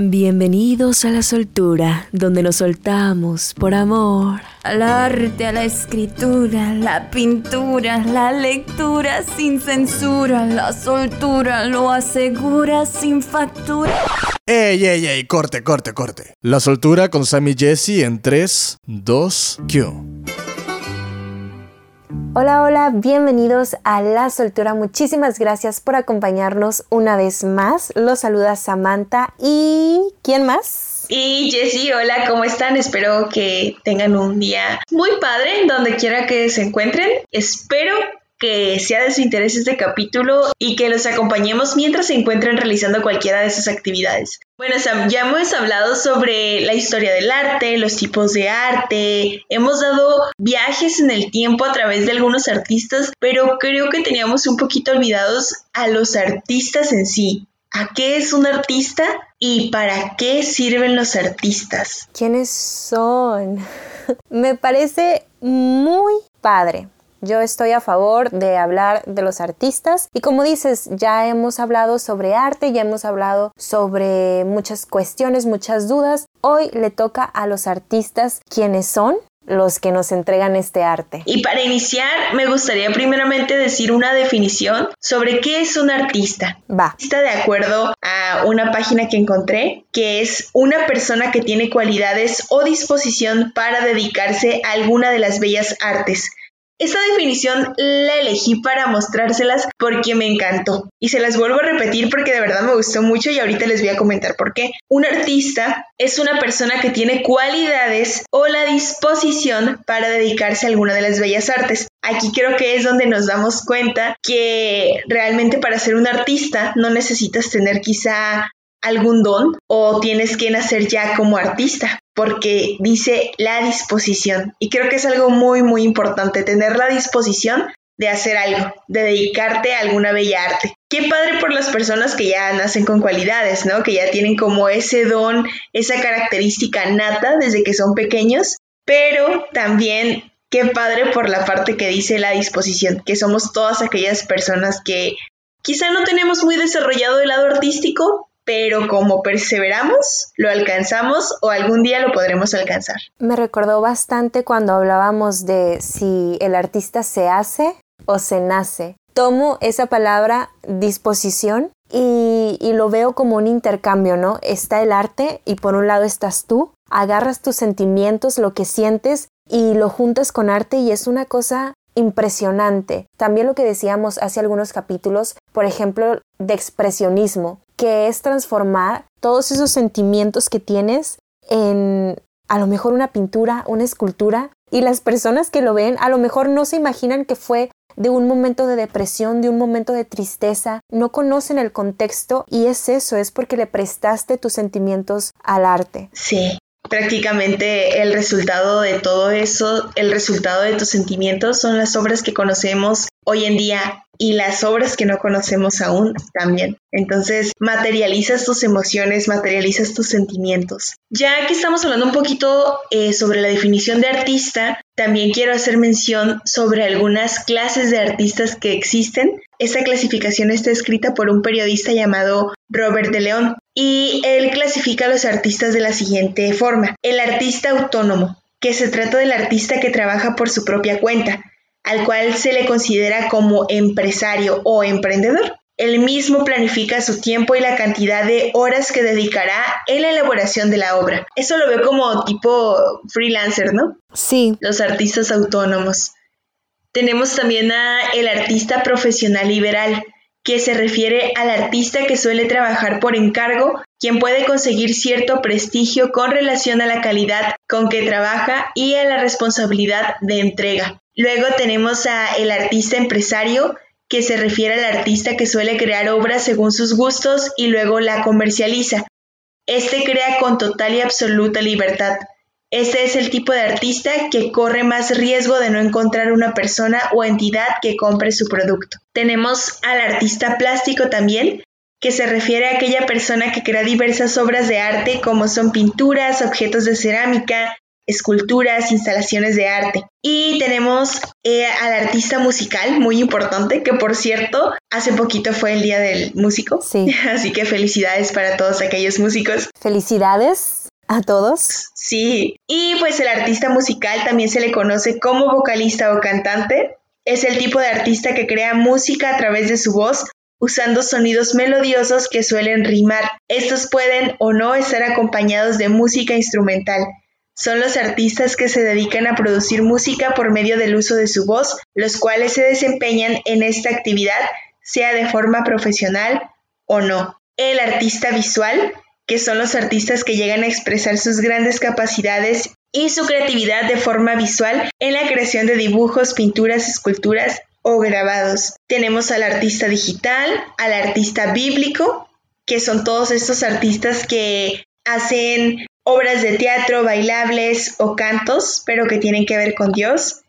Bienvenidos a la soltura, donde nos soltamos por amor. Al arte, a la escritura, la pintura, la lectura sin censura, la soltura lo asegura sin factura. ¡Ey, ey, ey! Corte, corte, corte. La soltura con Sammy Jesse en 3, 2, Q. Hola, hola, bienvenidos a La Soltura. Muchísimas gracias por acompañarnos una vez más. Los saluda Samantha y ¿quién más? Y Jessie, hola, ¿cómo están? Espero que tengan un día muy padre donde quiera que se encuentren. Espero que sea de su interés este capítulo y que los acompañemos mientras se encuentran realizando cualquiera de sus actividades. Bueno, ya hemos hablado sobre la historia del arte, los tipos de arte, hemos dado viajes en el tiempo a través de algunos artistas, pero creo que teníamos un poquito olvidados a los artistas en sí. ¿A qué es un artista y para qué sirven los artistas? ¿Quiénes son? Me parece muy padre yo estoy a favor de hablar de los artistas y como dices, ya hemos hablado sobre arte, ya hemos hablado sobre muchas cuestiones, muchas dudas. Hoy le toca a los artistas quienes son los que nos entregan este arte. Y para iniciar, me gustaría primeramente decir una definición sobre qué es un artista. Va. Está de acuerdo a una página que encontré, que es una persona que tiene cualidades o disposición para dedicarse a alguna de las bellas artes, esta definición la elegí para mostrárselas porque me encantó. Y se las vuelvo a repetir porque de verdad me gustó mucho y ahorita les voy a comentar por qué. Un artista es una persona que tiene cualidades o la disposición para dedicarse a alguna de las bellas artes. Aquí creo que es donde nos damos cuenta que realmente para ser un artista no necesitas tener quizá algún don o tienes que nacer ya como artista, porque dice la disposición. Y creo que es algo muy, muy importante, tener la disposición de hacer algo, de dedicarte a alguna bella arte. Qué padre por las personas que ya nacen con cualidades, ¿no? Que ya tienen como ese don, esa característica nata desde que son pequeños, pero también qué padre por la parte que dice la disposición, que somos todas aquellas personas que quizá no tenemos muy desarrollado el lado artístico, pero como perseveramos, lo alcanzamos o algún día lo podremos alcanzar. Me recordó bastante cuando hablábamos de si el artista se hace o se nace. Tomo esa palabra disposición y, lo veo como un intercambio, ¿no? Está el arte y por un lado estás tú, agarras tus sentimientos, lo que sientes y lo juntas con arte y es una cosa impresionante. También lo que decíamos hace algunos capítulos, por ejemplo, de expresionismo que es transformar todos esos sentimientos que tienes en a lo mejor una pintura, una escultura, y las personas que lo ven a lo mejor no se imaginan que fue de un momento de depresión, de un momento de tristeza, no conocen el contexto y es eso, es porque le prestaste tus sentimientos al arte. Sí, prácticamente el resultado de todo eso, el resultado de tus sentimientos son las obras que conocemos hoy en día y las obras que no conocemos aún también. Entonces, materializas tus emociones, materializas tus sentimientos. Ya que estamos hablando un poquito eh, sobre la definición de artista, también quiero hacer mención sobre algunas clases de artistas que existen. Esta clasificación está escrita por un periodista llamado Robert de León y él clasifica a los artistas de la siguiente forma. El artista autónomo, que se trata del artista que trabaja por su propia cuenta al cual se le considera como empresario o emprendedor. Él mismo planifica su tiempo y la cantidad de horas que dedicará en la elaboración de la obra. Eso lo veo como tipo freelancer, ¿no? Sí. Los artistas autónomos. Tenemos también a el artista profesional liberal, que se refiere al artista que suele trabajar por encargo, quien puede conseguir cierto prestigio con relación a la calidad con que trabaja y a la responsabilidad de entrega. Luego tenemos a el artista empresario, que se refiere al artista que suele crear obras según sus gustos y luego la comercializa. Este crea con total y absoluta libertad. Este es el tipo de artista que corre más riesgo de no encontrar una persona o entidad que compre su producto. Tenemos al artista plástico también, que se refiere a aquella persona que crea diversas obras de arte como son pinturas, objetos de cerámica, esculturas, instalaciones de arte. Y tenemos eh, al artista musical, muy importante, que por cierto, hace poquito fue el Día del Músico. Sí. Así que felicidades para todos aquellos músicos. Felicidades a todos. Sí. Y pues el artista musical también se le conoce como vocalista o cantante. Es el tipo de artista que crea música a través de su voz usando sonidos melodiosos que suelen rimar. Estos pueden o no estar acompañados de música instrumental. Son los artistas que se dedican a producir música por medio del uso de su voz, los cuales se desempeñan en esta actividad, sea de forma profesional o no. El artista visual, que son los artistas que llegan a expresar sus grandes capacidades y su creatividad de forma visual en la creación de dibujos, pinturas, esculturas o grabados. Tenemos al artista digital, al artista bíblico, que son todos estos artistas que hacen obras de teatro, bailables o cantos, pero que tienen que ver con Dios.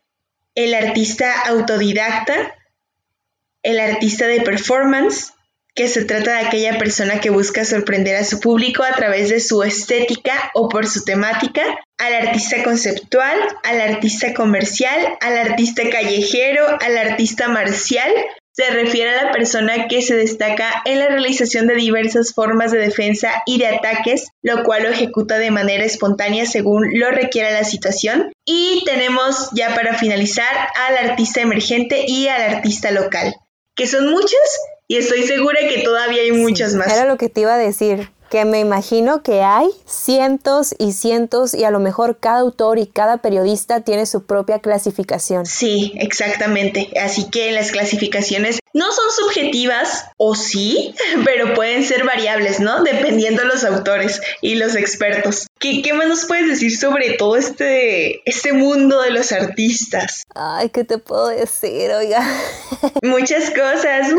El artista autodidacta, el artista de performance, que se trata de aquella persona que busca sorprender a su público a través de su estética o por su temática, al artista conceptual, al artista comercial, al artista callejero, al artista marcial. Se refiere a la persona que se destaca en la realización de diversas formas de defensa y de ataques, lo cual lo ejecuta de manera espontánea según lo requiera la situación. Y tenemos ya para finalizar al artista emergente y al artista local, que son muchos y estoy segura que todavía hay muchas más. Era lo que te iba a decir, que me imagino que hay cientos y cientos y a lo mejor cada autor y cada periodista tiene su propia clasificación. Sí, exactamente. Así que las clasificaciones no son subjetivas, o sí, pero pueden ser variables, ¿no? Dependiendo de los autores y los expertos. ¿Qué, qué más nos puedes decir sobre todo este, este mundo de los artistas? Ay, ¿qué te puedo decir, oiga? Muchas cosas.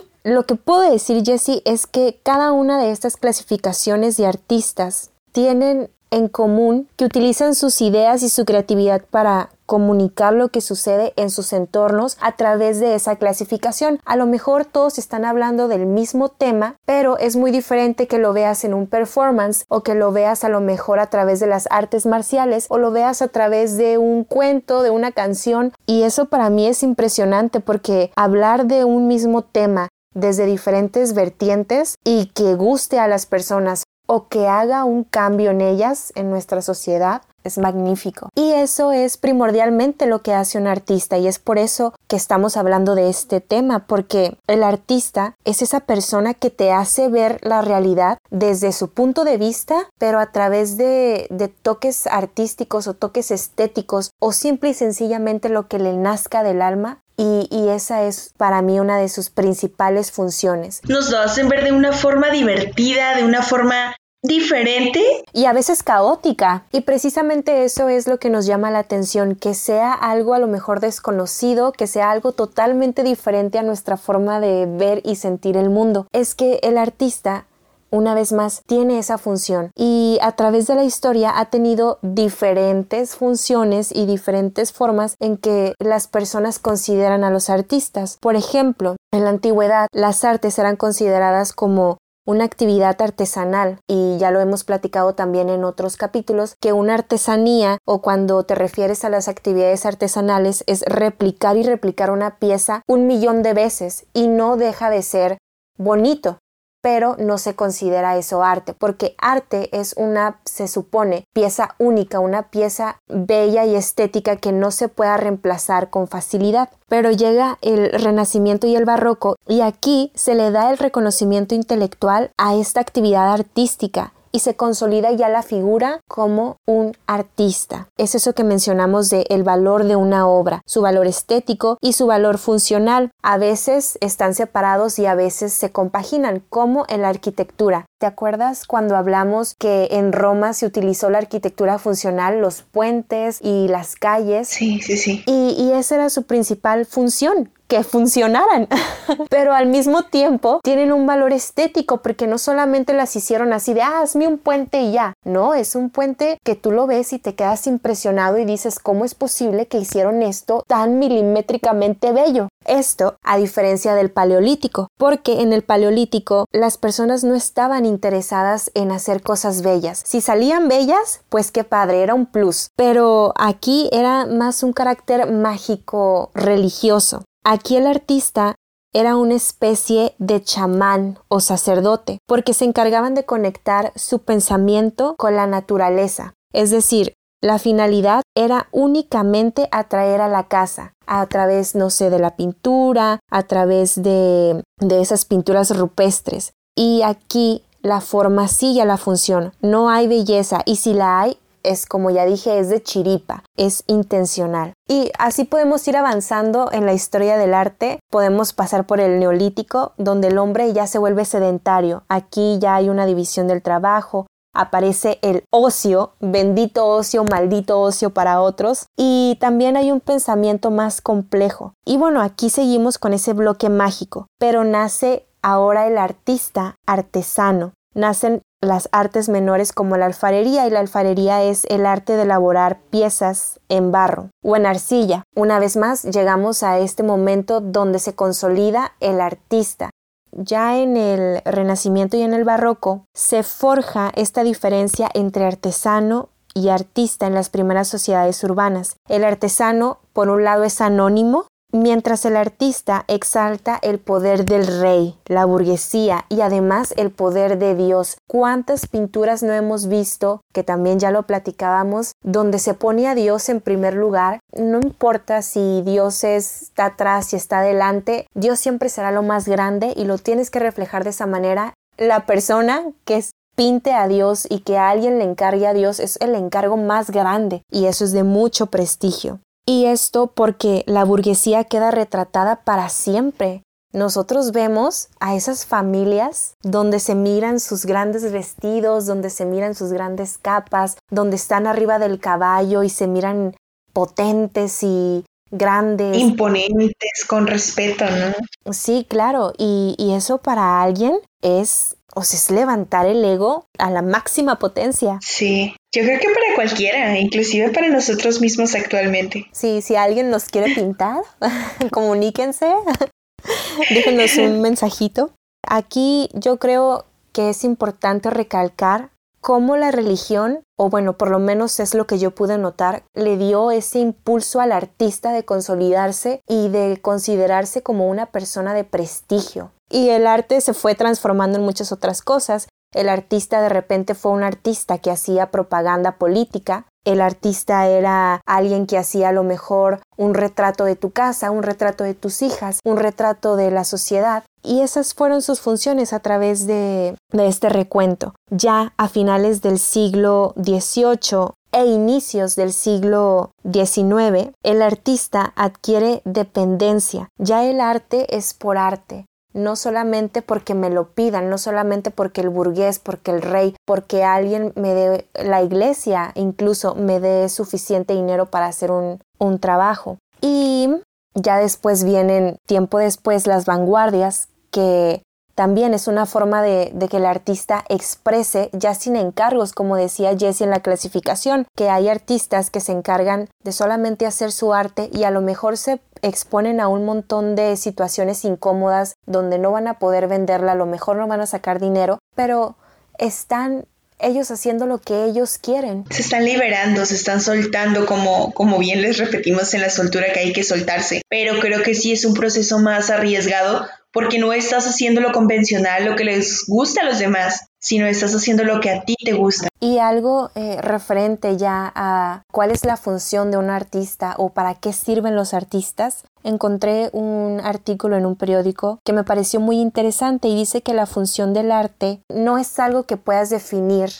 Lo que puedo decir, Jessie, es que cada una de estas clasificaciones de artistas tienen en común que utilizan sus ideas y su creatividad para comunicar lo que sucede en sus entornos a través de esa clasificación. A lo mejor todos están hablando del mismo tema, pero es muy diferente que lo veas en un performance o que lo veas a lo mejor a través de las artes marciales o lo veas a través de un cuento, de una canción. Y eso para mí es impresionante porque hablar de un mismo tema desde diferentes vertientes y que guste a las personas o que haga un cambio en ellas, en nuestra sociedad, es magnífico. Y eso es primordialmente lo que hace un artista y es por eso que estamos hablando de este tema, porque el artista es esa persona que te hace ver la realidad desde su punto de vista, pero a través de, toques artísticos o toques estéticos o simple y sencillamente lo que le nazca del alma y, y, esa es para mí una de sus principales funciones. Nos lo hacen ver de una forma divertida, de una forma diferente y a veces caótica. Y precisamente eso es lo que nos llama la atención, que sea algo a lo mejor desconocido, que sea algo totalmente diferente a nuestra forma de ver y sentir el mundo. Es que el artista una vez más, tiene esa función y a través de la historia ha tenido diferentes funciones y diferentes formas en que las personas consideran a los artistas. Por ejemplo, en la antigüedad las artes eran consideradas como una actividad artesanal y ya lo hemos platicado también en otros capítulos que una artesanía o cuando te refieres a las actividades artesanales es replicar y replicar una pieza un millón de veces y no deja de ser bonito pero no se considera eso arte, porque arte es una, se supone, pieza única, una pieza bella y estética que no se pueda reemplazar con facilidad. Pero llega el Renacimiento y el Barroco y aquí se le da el reconocimiento intelectual a esta actividad artística y se consolida ya la figura como un artista. Es eso que mencionamos de el valor de una obra, su valor estético y su valor funcional. A veces están separados y a veces se compaginan, como en la arquitectura. ¿Te acuerdas cuando hablamos que en Roma se utilizó la arquitectura funcional, los puentes y las calles? Sí, sí, sí. Y, y esa era su principal función, que funcionaran, pero al mismo tiempo tienen un valor estético porque no solamente las hicieron así de, ah, hazme un puente y ya, no, es un puente que tú lo ves y te quedas impresionado y dices, ¿cómo es posible que hicieron esto tan milimétricamente bello? Esto a diferencia del paleolítico, porque en el paleolítico las personas no estaban interesadas en hacer cosas bellas. Si salían bellas, pues qué padre, era un plus, pero aquí era más un carácter mágico religioso. Aquí el artista era una especie de chamán o sacerdote, porque se encargaban de conectar su pensamiento con la naturaleza. Es decir, la finalidad era únicamente atraer a la casa, a través, no sé, de la pintura, a través de, de esas pinturas rupestres. Y aquí la forma sigue la función, no hay belleza y si la hay, es como ya dije, es de chiripa, es intencional. Y así podemos ir avanzando en la historia del arte, podemos pasar por el neolítico, donde el hombre ya se vuelve sedentario. Aquí ya hay una división del trabajo, aparece el ocio, bendito ocio, maldito ocio para otros, y también hay un pensamiento más complejo. Y bueno, aquí seguimos con ese bloque mágico, pero nace ahora el artista artesano. Nacen las artes menores como la alfarería y la alfarería es el arte de elaborar piezas en barro o en arcilla. Una vez más llegamos a este momento donde se consolida el artista. Ya en el Renacimiento y en el Barroco se forja esta diferencia entre artesano y artista en las primeras sociedades urbanas. El artesano, por un lado, es anónimo, mientras el artista exalta el poder del rey, la burguesía y además el poder de Dios. ¿Cuántas pinturas no hemos visto, que también ya lo platicábamos, donde se pone a Dios en primer lugar? No importa si Dios está atrás y está adelante, Dios siempre será lo más grande y lo tienes que reflejar de esa manera. La persona que pinte a Dios y que alguien le encargue a Dios es el encargo más grande y eso es de mucho prestigio. Y esto porque la burguesía queda retratada para siempre. Nosotros vemos a esas familias donde se miran sus grandes vestidos, donde se miran sus grandes capas, donde están arriba del caballo y se miran potentes y grandes. Imponentes, con respeto, ¿no? Sí, claro. Y, y eso para alguien es o sea, es levantar el ego a la máxima potencia. Sí, yo creo que para cualquiera, inclusive para nosotros mismos actualmente. Sí, si alguien nos quiere pintar, comuníquense, déjenos un mensajito. Aquí yo creo que es importante recalcar cómo la religión, o bueno, por lo menos es lo que yo pude notar, le dio ese impulso al artista de consolidarse y de considerarse como una persona de prestigio. Y el arte se fue transformando en muchas otras cosas. El artista de repente fue un artista que hacía propaganda política. El artista era alguien que hacía a lo mejor un retrato de tu casa, un retrato de tus hijas, un retrato de la sociedad. Y esas fueron sus funciones a través de, de este recuento. Ya a finales del siglo XVIII e inicios del siglo XIX, el artista adquiere dependencia. Ya el arte es por arte no solamente porque me lo pidan, no solamente porque el burgués, porque el rey, porque alguien me dé, la iglesia incluso me dé suficiente dinero para hacer un, un trabajo. Y ya después vienen, tiempo después, las vanguardias, que también es una forma de, de, que el artista exprese ya sin encargos, como decía Jessie en la clasificación, que hay artistas que se encargan de solamente hacer su arte y a lo mejor se exponen a un montón de situaciones incómodas donde no van a poder venderla, a lo mejor no van a sacar dinero, pero están ellos haciendo lo que ellos quieren. Se están liberando, se están soltando, como, como bien les repetimos en la soltura que hay que soltarse. Pero creo que sí es un proceso más arriesgado porque no estás haciendo lo convencional, lo que les gusta a los demás, sino estás haciendo lo que a ti te gusta. Y algo eh, referente ya a cuál es la función de un artista o para qué sirven los artistas, encontré un artículo en un periódico que me pareció muy interesante y dice que la función del arte no es algo que puedas definir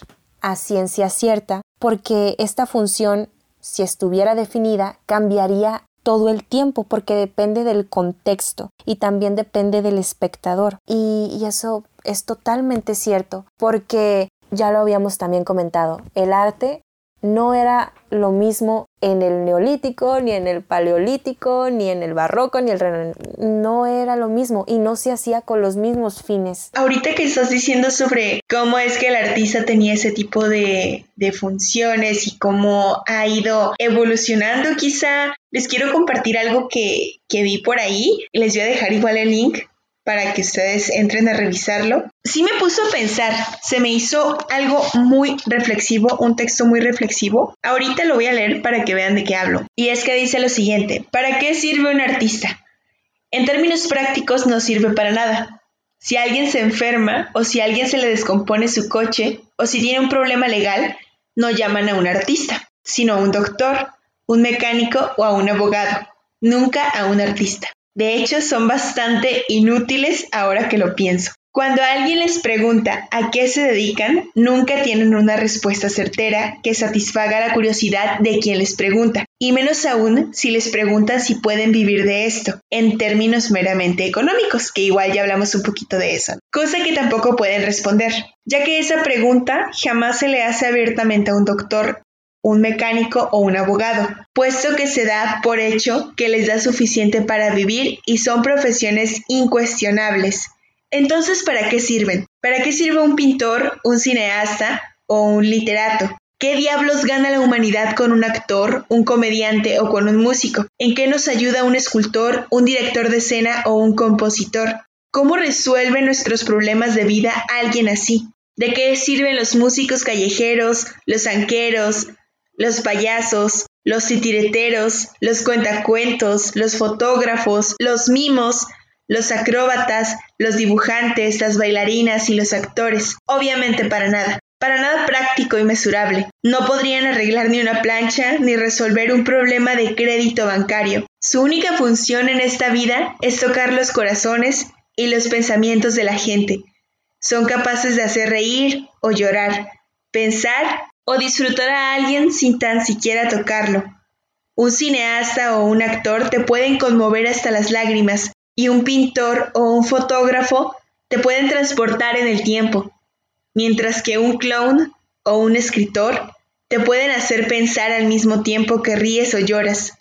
a ciencia cierta, porque esta función, si estuviera definida, cambiaría todo el tiempo porque depende del contexto y también depende del espectador. Y, eso es totalmente cierto porque ya lo habíamos también comentado, el arte no era lo mismo en el neolítico, ni en el paleolítico, ni en el barroco, ni el no era lo mismo y no se hacía con los mismos fines. Ahorita que estás diciendo sobre cómo es que el artista tenía ese tipo de, de funciones y cómo ha ido evolucionando quizá, les quiero compartir algo que, que vi por ahí. Les voy a dejar igual el link para que ustedes entren a revisarlo. Sí me puso a pensar, se me hizo algo muy reflexivo, un texto muy reflexivo. Ahorita lo voy a leer para que vean de qué hablo. Y es que dice lo siguiente, ¿para qué sirve un artista? En términos prácticos no sirve para nada. Si alguien se enferma o si alguien se le descompone su coche o si tiene un problema legal, no llaman a un artista, sino a un doctor, un mecánico o a un abogado, nunca a un artista. De hecho, son bastante inútiles ahora que lo pienso. Cuando alguien les pregunta a qué se dedican, nunca tienen una respuesta certera que satisfaga la curiosidad de quien les pregunta, y menos aún si les preguntan si pueden vivir de esto, en términos meramente económicos, que igual ya hablamos un poquito de eso, cosa que tampoco pueden responder, ya que esa pregunta jamás se le hace abiertamente a un doctor un mecánico o un abogado, puesto que se da por hecho que les da suficiente para vivir y son profesiones incuestionables. Entonces, ¿para qué sirven? ¿Para qué sirve un pintor, un cineasta o un literato? ¿Qué diablos gana la humanidad con un actor, un comediante o con un músico? ¿En qué nos ayuda un escultor, un director de escena o un compositor? ¿Cómo resuelve nuestros problemas de vida alguien así? ¿De qué sirven los músicos callejeros, los anqueros, los payasos, los titireteros, los cuentacuentos, los fotógrafos, los mimos, los acróbatas, los dibujantes, las bailarinas y los actores. Obviamente para nada. Para nada práctico y mesurable. No podrían arreglar ni una plancha ni resolver un problema de crédito bancario. Su única función en esta vida es tocar los corazones y los pensamientos de la gente. Son capaces de hacer reír o llorar, pensar o disfrutar a alguien sin tan siquiera tocarlo. Un cineasta o un actor te pueden conmover hasta las lágrimas y un pintor o un fotógrafo te pueden transportar en el tiempo, mientras que un clown o un escritor te pueden hacer pensar al mismo tiempo que ríes o lloras.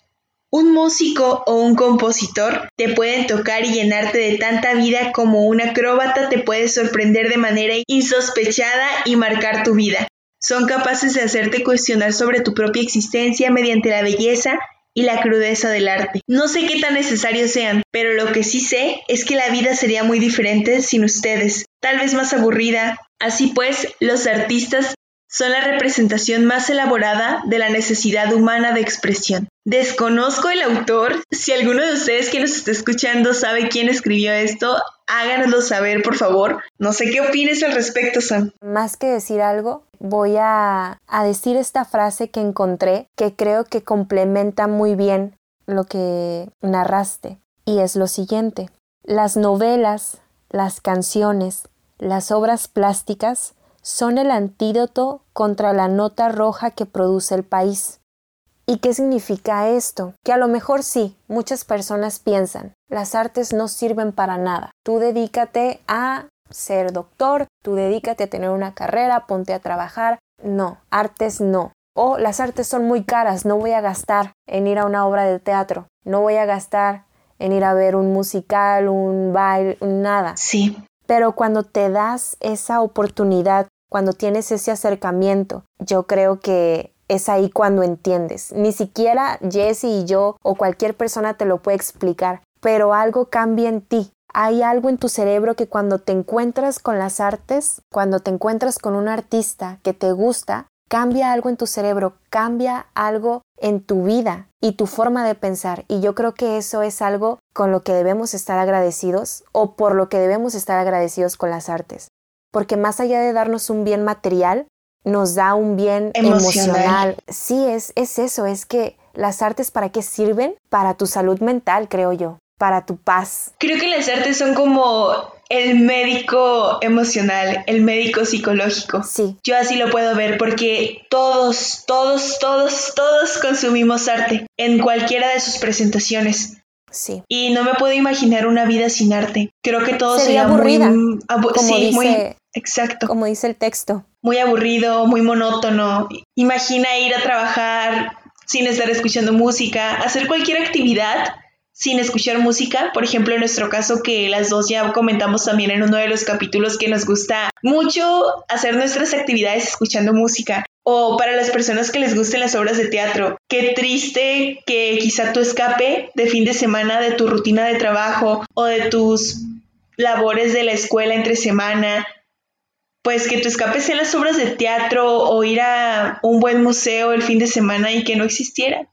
Un músico o un compositor te pueden tocar y llenarte de tanta vida como un acróbata te puede sorprender de manera insospechada y marcar tu vida. Son capaces de hacerte cuestionar sobre tu propia existencia mediante la belleza y la crudeza del arte. No sé qué tan necesarios sean, pero lo que sí sé es que la vida sería muy diferente sin ustedes, tal vez más aburrida. Así pues, los artistas son la representación más elaborada de la necesidad humana de expresión. Desconozco el autor. Si alguno de ustedes que nos está escuchando sabe quién escribió esto, háganoslo saber, por favor. No sé qué opines al respecto, Sam. Más que decir algo, voy a, a decir esta frase que encontré que creo que complementa muy bien lo que narraste. Y es lo siguiente. Las novelas, las canciones, las obras plásticas son el antídoto contra la nota roja que produce el país. ¿Y qué significa esto? Que a lo mejor sí, muchas personas piensan, las artes no sirven para nada. Tú dedícate a ser doctor, tú dedícate a tener una carrera, ponte a trabajar. No, artes no. O las artes son muy caras, no voy a gastar en ir a una obra de teatro, no voy a gastar en ir a ver un musical, un baile, nada. Sí. Pero cuando te das esa oportunidad, cuando tienes ese acercamiento, yo creo que es ahí cuando entiendes. Ni siquiera Jesse y yo o cualquier persona te lo puede explicar, pero algo cambia en ti. Hay algo en tu cerebro que cuando te encuentras con las artes, cuando te encuentras con un artista que te gusta, cambia algo en tu cerebro, cambia algo en tu vida y tu forma de pensar. Y yo creo que eso es algo con lo que debemos estar agradecidos o por lo que debemos estar agradecidos con las artes. Porque más allá de darnos un bien material, nos da un bien emocional. Sí, es, es eso, es que las artes para qué sirven? Para tu salud mental, creo yo, para tu paz. Creo que las artes son como el médico emocional, el médico psicológico. Sí. Yo así lo puedo ver porque todos, todos, todos, todos consumimos arte en cualquiera de sus presentaciones. Sí. Y no me puedo imaginar una vida sin arte. Creo que todo Sería sería, aburrida, muy abu- como sí, muy dice- exacto. Como dice el texto. muy aburrido, muy monótono. Imagina ir a trabajar sin estar escuchando música, hacer cualquier actividad sin escuchar música. Por ejemplo, en nuestro caso, que las dos ya comentamos también en uno de los capítulos que nos gusta mucho hacer nuestras actividades escuchando música. O para las personas que les gusten las obras de teatro, qué triste que quizá tu escape de fin de semana de tu rutina de trabajo o de tus labores de la escuela entre semana pues que tu escape sean las obras de teatro o ir a un buen museo el fin de semana y que no existiera.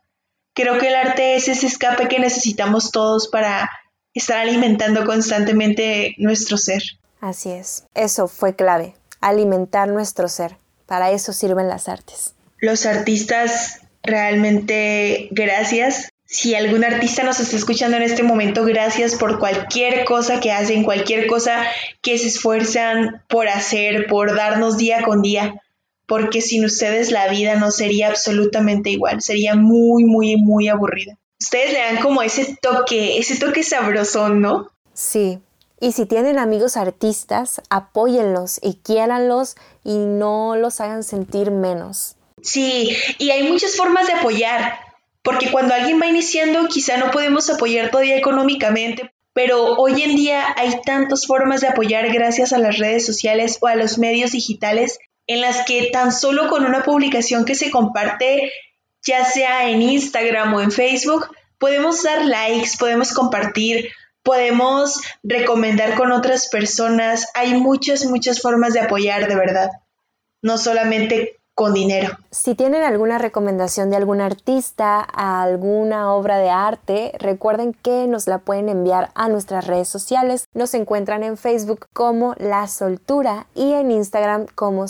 Creo que el arte es ese escape que necesitamos todos para estar alimentando constantemente nuestro ser. Así es. Eso fue clave. Alimentar nuestro ser. Para eso sirven las artes. Los artistas, realmente gracias. Si algún artista nos está escuchando en este momento, gracias por cualquier cosa que hacen, cualquier cosa que se esfuerzan por hacer, por darnos día con día, porque sin ustedes la vida no sería absolutamente igual, sería muy, muy, muy aburrida. Ustedes le dan como ese toque, ese toque sabrosón, ¿no? Sí. Y si tienen amigos artistas, apóyenlos y quiéranlos y no los hagan sentir menos. Sí, y hay muchas formas de apoyar, porque cuando alguien va iniciando quizá no podemos apoyar todavía económicamente, pero hoy en día hay tantas formas de apoyar gracias a las redes sociales o a los medios digitales en las que tan solo con una publicación que se comparte, ya sea en Instagram o en Facebook, podemos dar likes, podemos compartir, podemos recomendar con otras personas. Hay muchas, muchas formas de apoyar de verdad, no solamente con dinero. Si tienen alguna recomendación de algún artista, alguna obra de arte, recuerden que nos la pueden enviar a nuestras redes sociales. Nos encuentran en Facebook como La Soltura y en Instagram como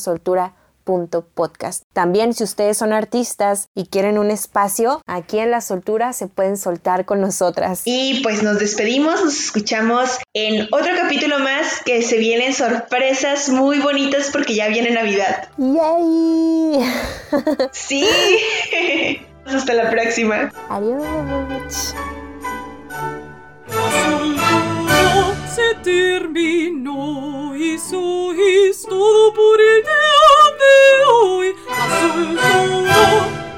soltura.podcast. También si ustedes son artistas y quieren un espacio, aquí en La Soltura se pueden soltar con nosotras. Y pues nos despedimos, nos escuchamos en otro capítulo más que se vienen sorpresas muy bonitas porque ya viene Navidad. ¡Yay! Sí. Hasta la próxima. Adiós. se terminó y soy todo por el día de hoy. Azul todo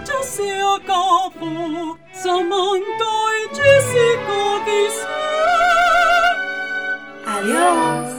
ya se acabó. Samantha y Jessica dicen adiós.